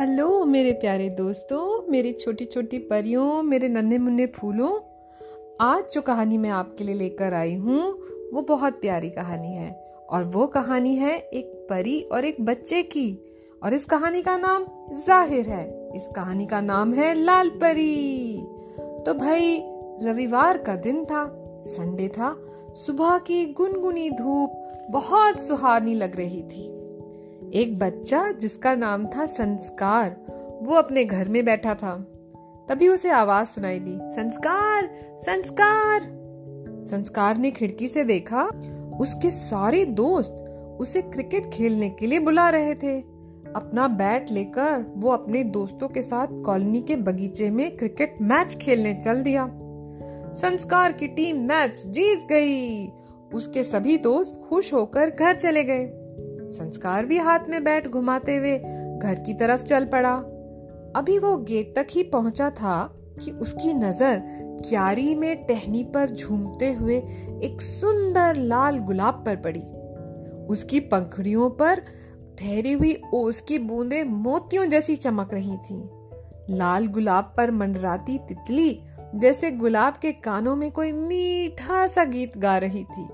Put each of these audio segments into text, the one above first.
Hello, मेरे प्यारे दोस्तों, मेरी छोटी छोटी परियों, मेरे नन्हे मुन्ने फूलों, आज जो कहानी मैं आपके लिए लेकर आई हूँ, वो बहुत प्यारी कहानी है। और वो कहानी है एक परी और एक बच्चे की। और इस कहानी का नाम ज़ाहिर है। इस कहानी का नाम है लाल परी। तो भाई, रविवार का दिन था, संडे था, सुबह की गुनगुनी धूप बहुत सुहानी लग रही थी। एक बच्चा जिसका नाम था संस्कार, वो अपने घर में बैठा था। तभी उसे आवाज़ सुनाई दी, संस्कार संस्कार। संस्कार ने खिड़की से देखा, उसके सारे दोस्त उसे क्रिकेट खेलने के लिए बुला रहे थे। अपना बैट लेकर वो अपने दोस्तों के साथ कॉलोनी के बगीचे में क्रिकेट मैच खेलने चल दिया। संस्कार की टीम मैच जीत गई। उसके सभी दोस्त खुश होकर घर चले गए। संस्कार भी हाथ में बैठ घुमाते हुए घर की तरफ़ चल पड़ा। अभी वो गेट तक ही पहुँचा था कि उसकी नज़र क्यारी में टहनी पर झूमते हुए एक सुंदर लाल गुलाब पर पड़ी। उसकी पंखड़ियों पर ठहरी हुई ओस की बूंदें मोतियों जैसी चमक रही थीं। लाल गुलाब पर मंडराती तितली जैसे गुलाब के कानों में कोई मीठा सा गीत गा रही थी।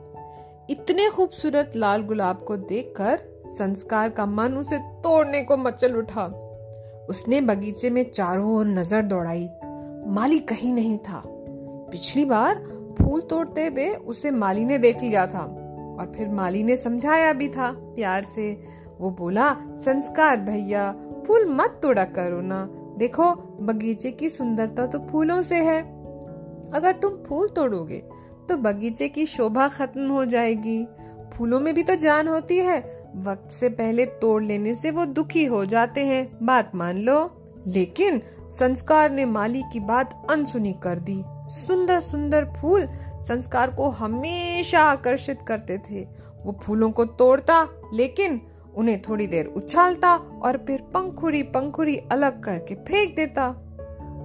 इतने खूबसूरत लाल गुलाब को देखकर संस्कार का मन उसे तोड़ने को मचल उठा। उसने बगीचे में चारों ओर नज़र दौड़ाई। माली कहीं नहीं था। पिछली बार फूल तोड़ते हुए उसे माली ने देख लिया था और फिर माली ने समझाया भी था प्यार से। वो बोला, संस्कार भैया, फूल मत तोड़ा करो ना। देखो, बगीचे की सुंदरता तो फूलों से है। अगर तुम फूल तोड़ोगे तो बगीचे की शोभा खत्म हो जाएगी। फूलों में भी तो जान होती है। वक्त से पहले तोड़ लेने से वो दुखी हो जाते हैं। बात मान लो। लेकिन संस्कार ने माली की बात अनसुनी कर दी। सुंदर सुंदर फूल संस्कार को हमेशा आकर्षित करते थे। वो फूलों को तोड़ता, लेकिन उन्हें थोड़ी देर उछालता और फिर पंखुड़ी पंखुड़ी अलग करके फेंक देता।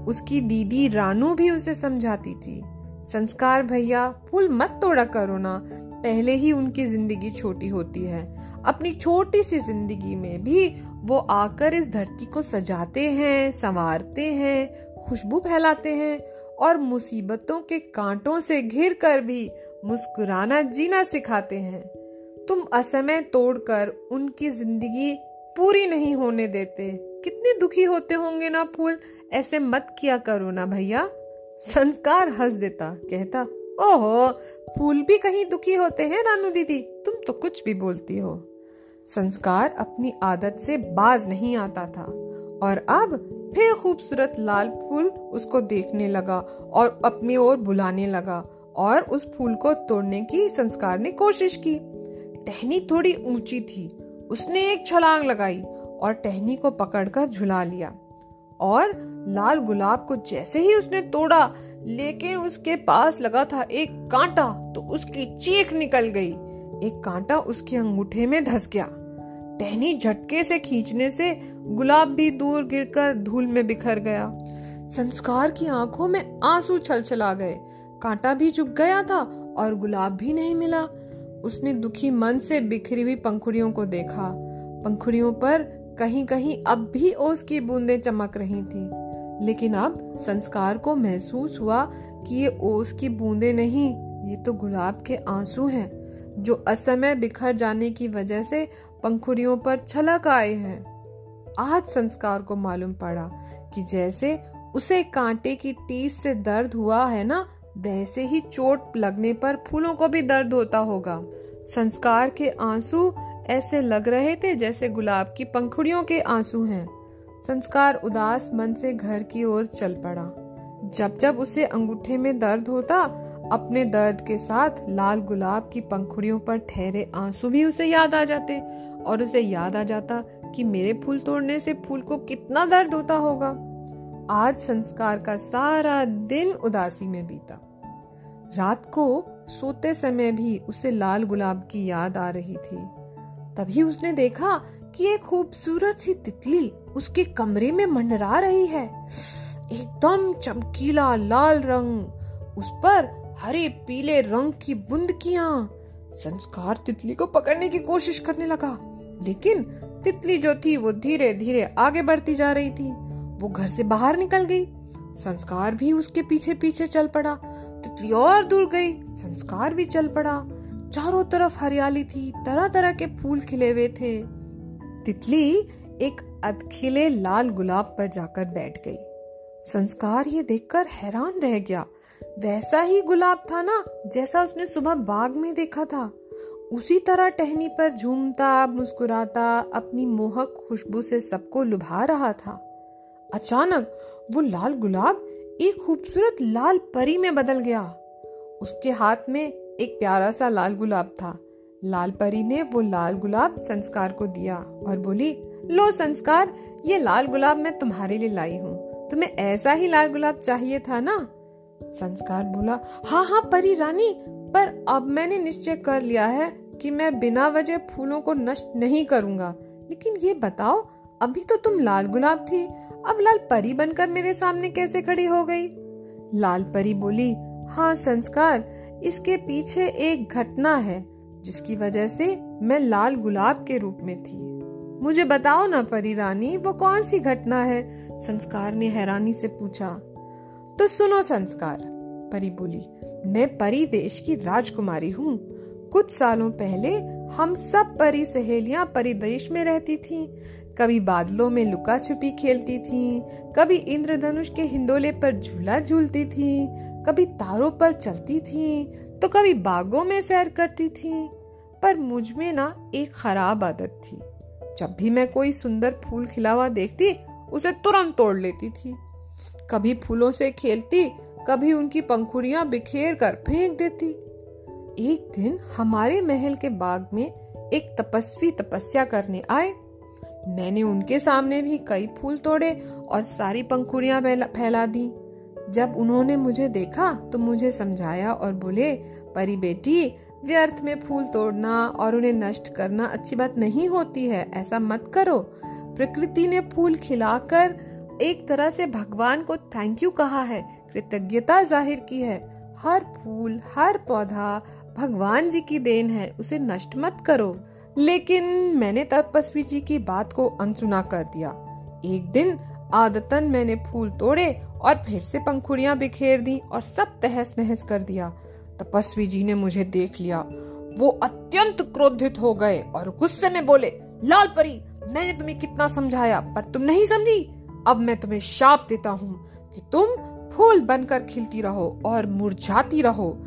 उसकी दीदी रानू भी उसे समझाती थी। संस्कार भैया, फूल मत तोड़ा करो ना। पहले ही उनकी ज़िंदगी छोटी होती है। अपनी छोटी सी ज़िंदगी में भी वो आकर इस धरती को सजाते हैं, संवारते हैं, खुशबू फैलाते हैं और मुसीबतों के कांटों से घिर कर भी मुस्कुराना जीना सिखाते हैं। तुम असमय तोड़कर उनकी ज़िंदगी पूरी नहीं होने देते। कितने दुखी होते होंगे ना फूल। ऐसे मत किया करो ना भैया। संस्कार हंस देता, कहता, ओहो, फूल भी कहीं दुखी होते हैं, रानू दीदी। तुम तो कुछ भी बोलती हो। संस्कार अपनी आदत से बाज नहीं आता था। और अब फिर खूबसूरत लाल फूल उसको देखने लगा और अपनी ओर बुलाने लगा और उस फूल को तोड़ने की संस्कार ने कोशिश की। टहनी थोड़ी ऊँची थी। उसने एक छलांग लगाई और टहनी को पकड़कर झुला लिया। और लाल गुलाब को जैसे ही उसने तोड़ा, लेकिन उसके पास लगा था एक कांटा तो उसकी चीख निकल गई। एक कांटा उसके अंगूठे में धस गया। टहनी झटके से खींचने से गुलाब भी दूर गिरकर धूल में बिखर गया। संस्कार की आँखों में आँसू छल छला गए। कांटा भी चुप गया था और गुलाब भी नहीं मिला। उसने दुखी मन से बिखरी हुई पंखुड़ियों को देखा। पंखुड़ियों पर कहीं कहीं अब भी ओस की बूंदें चमक रही थी। लेकिन अब संस्कार को महसूस हुआ कि ये ओस की बूंदे नहीं, ये तो गुलाब के आँसू हैं, जो असमय बिखर जाने की वजह से पंखुड़ियों पर छलक आए हैं। आज संस्कार को मालूम पड़ा कि जैसे उसे कांटे की टीस से दर्द हुआ है ना, वैसे ही चोट लगने पर फूलों को भी दर्द होता होगा। संस्कार के आँसू ऐसे लग रहे थे जैसे गुलाब की पंखुड़ियों के आँसू हैं। संस्कार उदास मन से घर की ओर चल पड़ा। जब जब उसे अंगूठे में दर्द होता, अपने दर्द के साथ लाल गुलाब की पंखुड़ियों पर ठहरे आँसू भी उसे याद आ जाते और उसे याद आ जाता कि मेरे फूल तोड़ने से फूल को कितना दर्द होता होगा। आज संस्कार का सारा दिन उदासी में बीता। रात को सोते समय भी उसे लाल गुलाब की याद आ रही थी। तभी उसने देखा कि एक खूबसूरत सी तितली उसके कमरे में मंडरा रही है। एकदम चमकीला लाल रंग, उस पर हरे पीले रंग की बुंदकियाँ। संस्कार तितली को पकड़ने की कोशिश करने लगा, लेकिन तितली जो थी वो धीरे धीरे आगे बढ़ती जा रही थी। वो घर से बाहर निकल गई। संस्कार भी उसके पीछे पीछे चल पड़ा। तितली और दूर गई। संस्कार भी चल पड़ा। चारों तरफ़ हरियाली थी तरह तरह के फूल खिले हुए थे। तितली एक अधखिले लाल गुलाब पर जाकर बैठ गई। संस्कार ये देखकर हैरान रह गया। वैसा ही गुलाब था ना, जैसा उसने सुबह बाग में देखा था। उसी तरह टहनी पर झूमता, मुस्कुराता, अपनी मोहक खुशबू से सबको लुभा रहा था। अचानक वो लाल गुलाब एक खूबसूरत लाल परी में बदल गया। उसके हाथ में एक प्यारा सा लाल गुलाब था। लाल परी ने वो लाल गुलाब संस्कार को दिया और बोली, लो संस्कार, ये लाल गुलाब मैं तुम्हारे लिए लाई हूँ। तुम्हें ऐसा ही लाल गुलाब चाहिए था ना? संस्कार बोला हाँ हाँ परी रानी, पर अब मैंने निश्चय कर लिया है कि मैं बिना वजह फूलों को नष्ट नहीं करूँगा। लेकिन ये बताओ, अभी तो तुम लाल गुलाब थी, अब लाल परी बनकर मेरे सामने कैसे खड़ी हो गई? लाल परी बोली हाँ संस्कार इसके पीछे एक घटना है, जिसकी वजह से मैं लाल गुलाब के रूप में थी। मुझे बताओ ना, परी रानी, वो कौन सी घटना है? संस्कार ने हैरानी से पूछा। तो सुनो संस्कार, परी बोली, मैं परी देश की राजकुमारी हूँ। कुछ सालों पहले हम सब परी सहेलियाँ परिदेश में रहती थी। कभी बादलों में लुका छुपी खेलती थी, कभी इंद्रधनुष के हिंडोले पर झूला झूलती थी कभी तारों पर चलती थी तो कभी बागों में सैर करती थी, पर मुझमें ना एक खराब आदत थी। जब भी मैं कोई सुंदर फूल खिला हुआ देखती, उसे तुरंत तोड़ लेती थी। कभी फूलों से खेलती, कभी उनकी पंखुड़ियाँ बिखेर कर फेंक देती। एक दिन हमारे महल के बाग में एक तपस्वी तपस्या करने आए। मैंने उनके सामने भी कई फूल तोड़े और सारी पंखुड़ियाँ फैला दी। जब उन्होंने मुझे देखा तो मुझे समझाया और बोले, परी बेटी, व्यर्थ में फूल तोड़ना और उन्हें नष्ट करना अच्छी बात नहीं होती है, ऐसा मत करो। प्रकृति ने फूल खिलाकर एक तरह से भगवान को थैंक यू कहा है, कृतज्ञता ज़ाहिर की है। हर फूल, हर पौधा भगवान जी की देन है, उसे नष्ट मत करो। लेकिन मैंने तपस्वी जी की बात को अनसुना कर दिया। एक दिन आदतन मैंने फूल तोड़े और फिर से पंखुड़ियाँ बिखेर दी और सब तहस नहस कर दिया। तपस्वी जी ने मुझे देख लिया। वो अत्यंत क्रोधित हो गए और गुस्से में बोले, लाल परी, मैंने तुम्हें कितना समझाया, पर तुम नहीं समझी? अब मैं तुम्हें शाप देता हूँ कि तुम फूल बनकर खिलती रहो और मुरझाती रहो।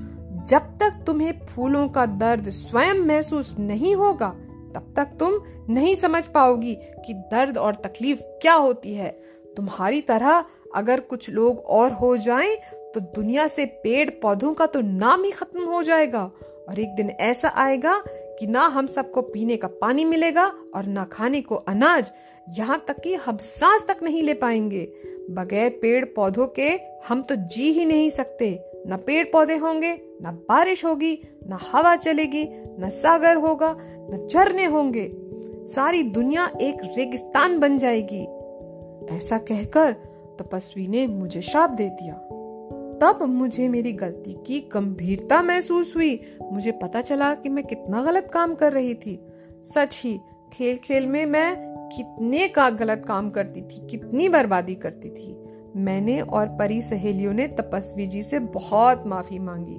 जब तक तुम्हें फूलों का दर्द स्वयं महसूस नहीं होगा, तब तक तुम नहीं समझ पाओगी कि दर्द और तकलीफ़ क्या होती है। तुम्हारी तरह अगर कुछ लोग और हो जाएँ तो दुनिया से पेड़ पौधों का तो नाम ही खत्म हो जाएगा। और एक दिन ऐसा आएगा कि ना हम सबको पीने का पानी मिलेगा और ना खाने को अनाज यहाँ तक कि हम सांस तक नहीं ले पाएँगे। बगैर पेड़ पौधों के हम तो जी ही नहीं सकते। न पेड़ पौधे होंगे, न बारिश होगी, न हवा चलेगी, न सागर होगा, न झरने होंगे। सारी दुनिया एक रेगिस्तान बन जाएगी। ऐसा कहकर तपस्वी ने मुझे शाप दे दिया। तब मुझे मेरी गलती की गंभीरता महसूस हुई। मुझे पता चला कि मैं कितना गलत काम कर रही थी। सच ही खेल खेल में मैं कितने का गलत काम करती थी, कितनी बर्बादी करती थी। मैंने और परी सहेलियों ने तपस्वी जी से बहुत माफ़ी मांगी।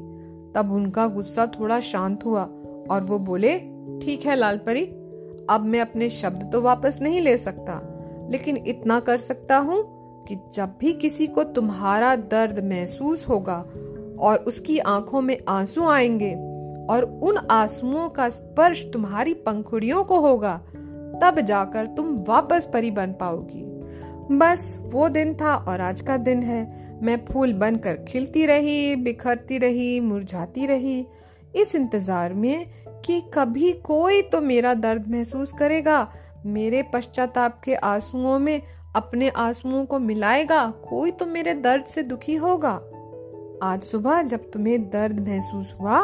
तब उनका गुस्सा थोड़ा शांत हुआ और वो बोले, ठीक है लाल परी, अब मैं अपने शब्द तो वापस नहीं ले सकता, लेकिन इतना कर सकता हूँ कि जब भी किसी को तुम्हारा दर्द महसूस होगा और उसकी आँखों में आँसू आएँगे और उन आंसुओं का स्पर्श तुम्हारी पंखुड़ियों को होगा, तब जाकर तुम वापस परी बन पाओगी। बस वो दिन था और आज का दिन है। मैं फूल बनकर खिलती रही, बिखरती रही, मुरझाती रही। इस इंतज़ार में कि कभी कोई तो मेरा दर्द महसूस करेगा। मेरे पश्चाताप के आंसुओं में अपने आंसुओं को मिलाएगा, कोई तो मेरे दर्द से दुखी होगा। आज सुबह जब तुम्हें दर्द महसूस हुआ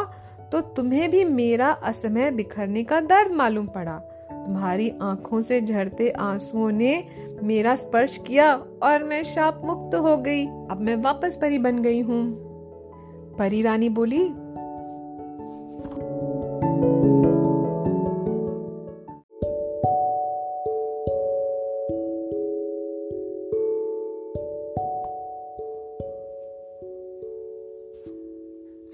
तो तुम्हें भी मेरा असमय बिखरने का दर्द मालूम पड़ा। तुम्हारी आँखों से झड़ते आंसुओं ने मेरा स्पर्श किया और मैं शाप मुक्त हो गई। अब मैं वापस परी बन गई हूँ। परी रानी बोली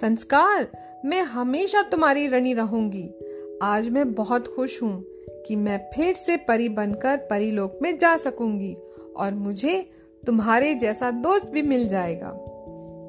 संस्कार, मैं हमेशा तुम्हारी रणी रहूँगी। आज मैं बहुत खुश हूँ कि मैं फिर से परी बनकर परीलोक में जा सकूँगी और मुझे तुम्हारे जैसा दोस्त भी मिल जाएगा।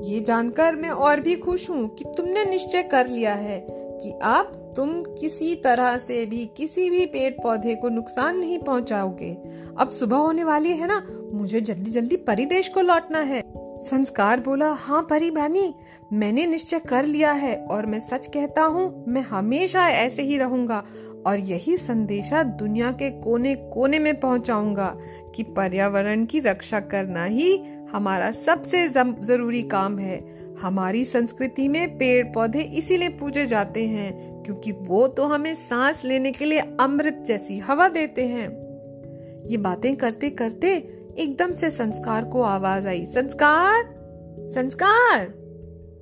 ये जानकर मैं और भी खुश हूँ कि तुमने निश्चय कर लिया है कि अब तुम किसी तरह से भी किसी भी पेड़ पौधे को नुकसान नहीं पहुंचाओगे। अब सुबह होने वाली है ना, मुझे जल्दी जल्दी परिदेश को लौटना है। संस्कार बोला हाँ परी रानी मैंने निश्चय कर लिया है और मैं सच कहता हूँ, मैं हमेशा ऐसे ही रहूँगा और यही संदेशा दुनिया के कोने कोने में पहुंचाऊँगा कि पर्यावरण की रक्षा करना ही हमारा सबसे ज़रूरी काम है। हमारी संस्कृति में पेड़ पौधे इसीलिए पूजे जाते हैं क्योंकि वो तो हमें सांस लेने के लिए अमृत जैसी हवा देते हैं। ये बातें करते करते एकदम से संस्कार को आवाज़ आई। संस्कार? संस्कार?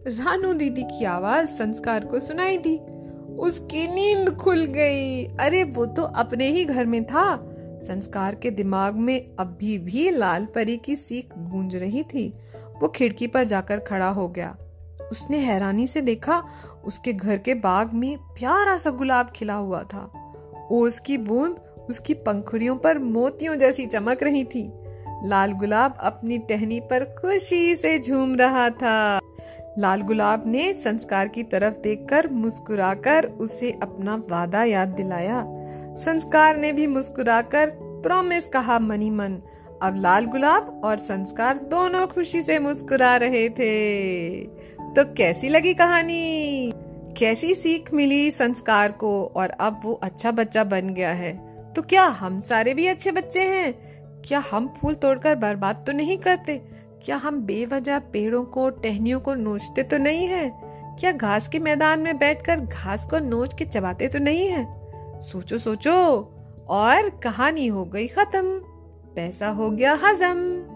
रानू दीदी की आवाज़ संस्कार को सुनाई दी। उसकी नींद खुल गई। अरे, वो तो अपने ही घर में था। संस्कार के दिमाग में अभी भी लाल परी की सीख गूंज रही थी। वो खिड़की पर जाकर खड़ा हो गया। उसने हैरानी से देखा, उसके घर के बाग में प्यारा सा गुलाब खिला हुआ था। ओस की बूंद उसकी पंखुड़ियों पर मोतियों जैसी चमक रही थी। लाल गुलाब अपनी टहनी पर खुशी से झूम रहा था। लाल गुलाब ने संस्कार की तरफ़ देखकर मुस्कुराकर उसे अपना वादा याद दिलाया। संस्कार ने भी मुस्कुराकर प्रॉमिस कहा मनी मन अब लाल गुलाब और संस्कार दोनों खुशी से मुस्कुरा रहे थे। तो कैसी लगी कहानी? कैसी सीख मिली संस्कार को? और अब वो अच्छा बच्चा बन गया है। तो क्या हम सारे भी अच्छे बच्चे हैं? क्या हम फूल तोड़कर बर्बाद तो नहीं करते? क्या हम बेवजह पेड़ों को, टहनियों को नोचते तो नहीं है? क्या घास के मैदान में बैठकर घास को नोच के चबाते तो नहीं है? सोचो सोचो, और कहानी हो गई खत्म। पैसा हो गया हजम।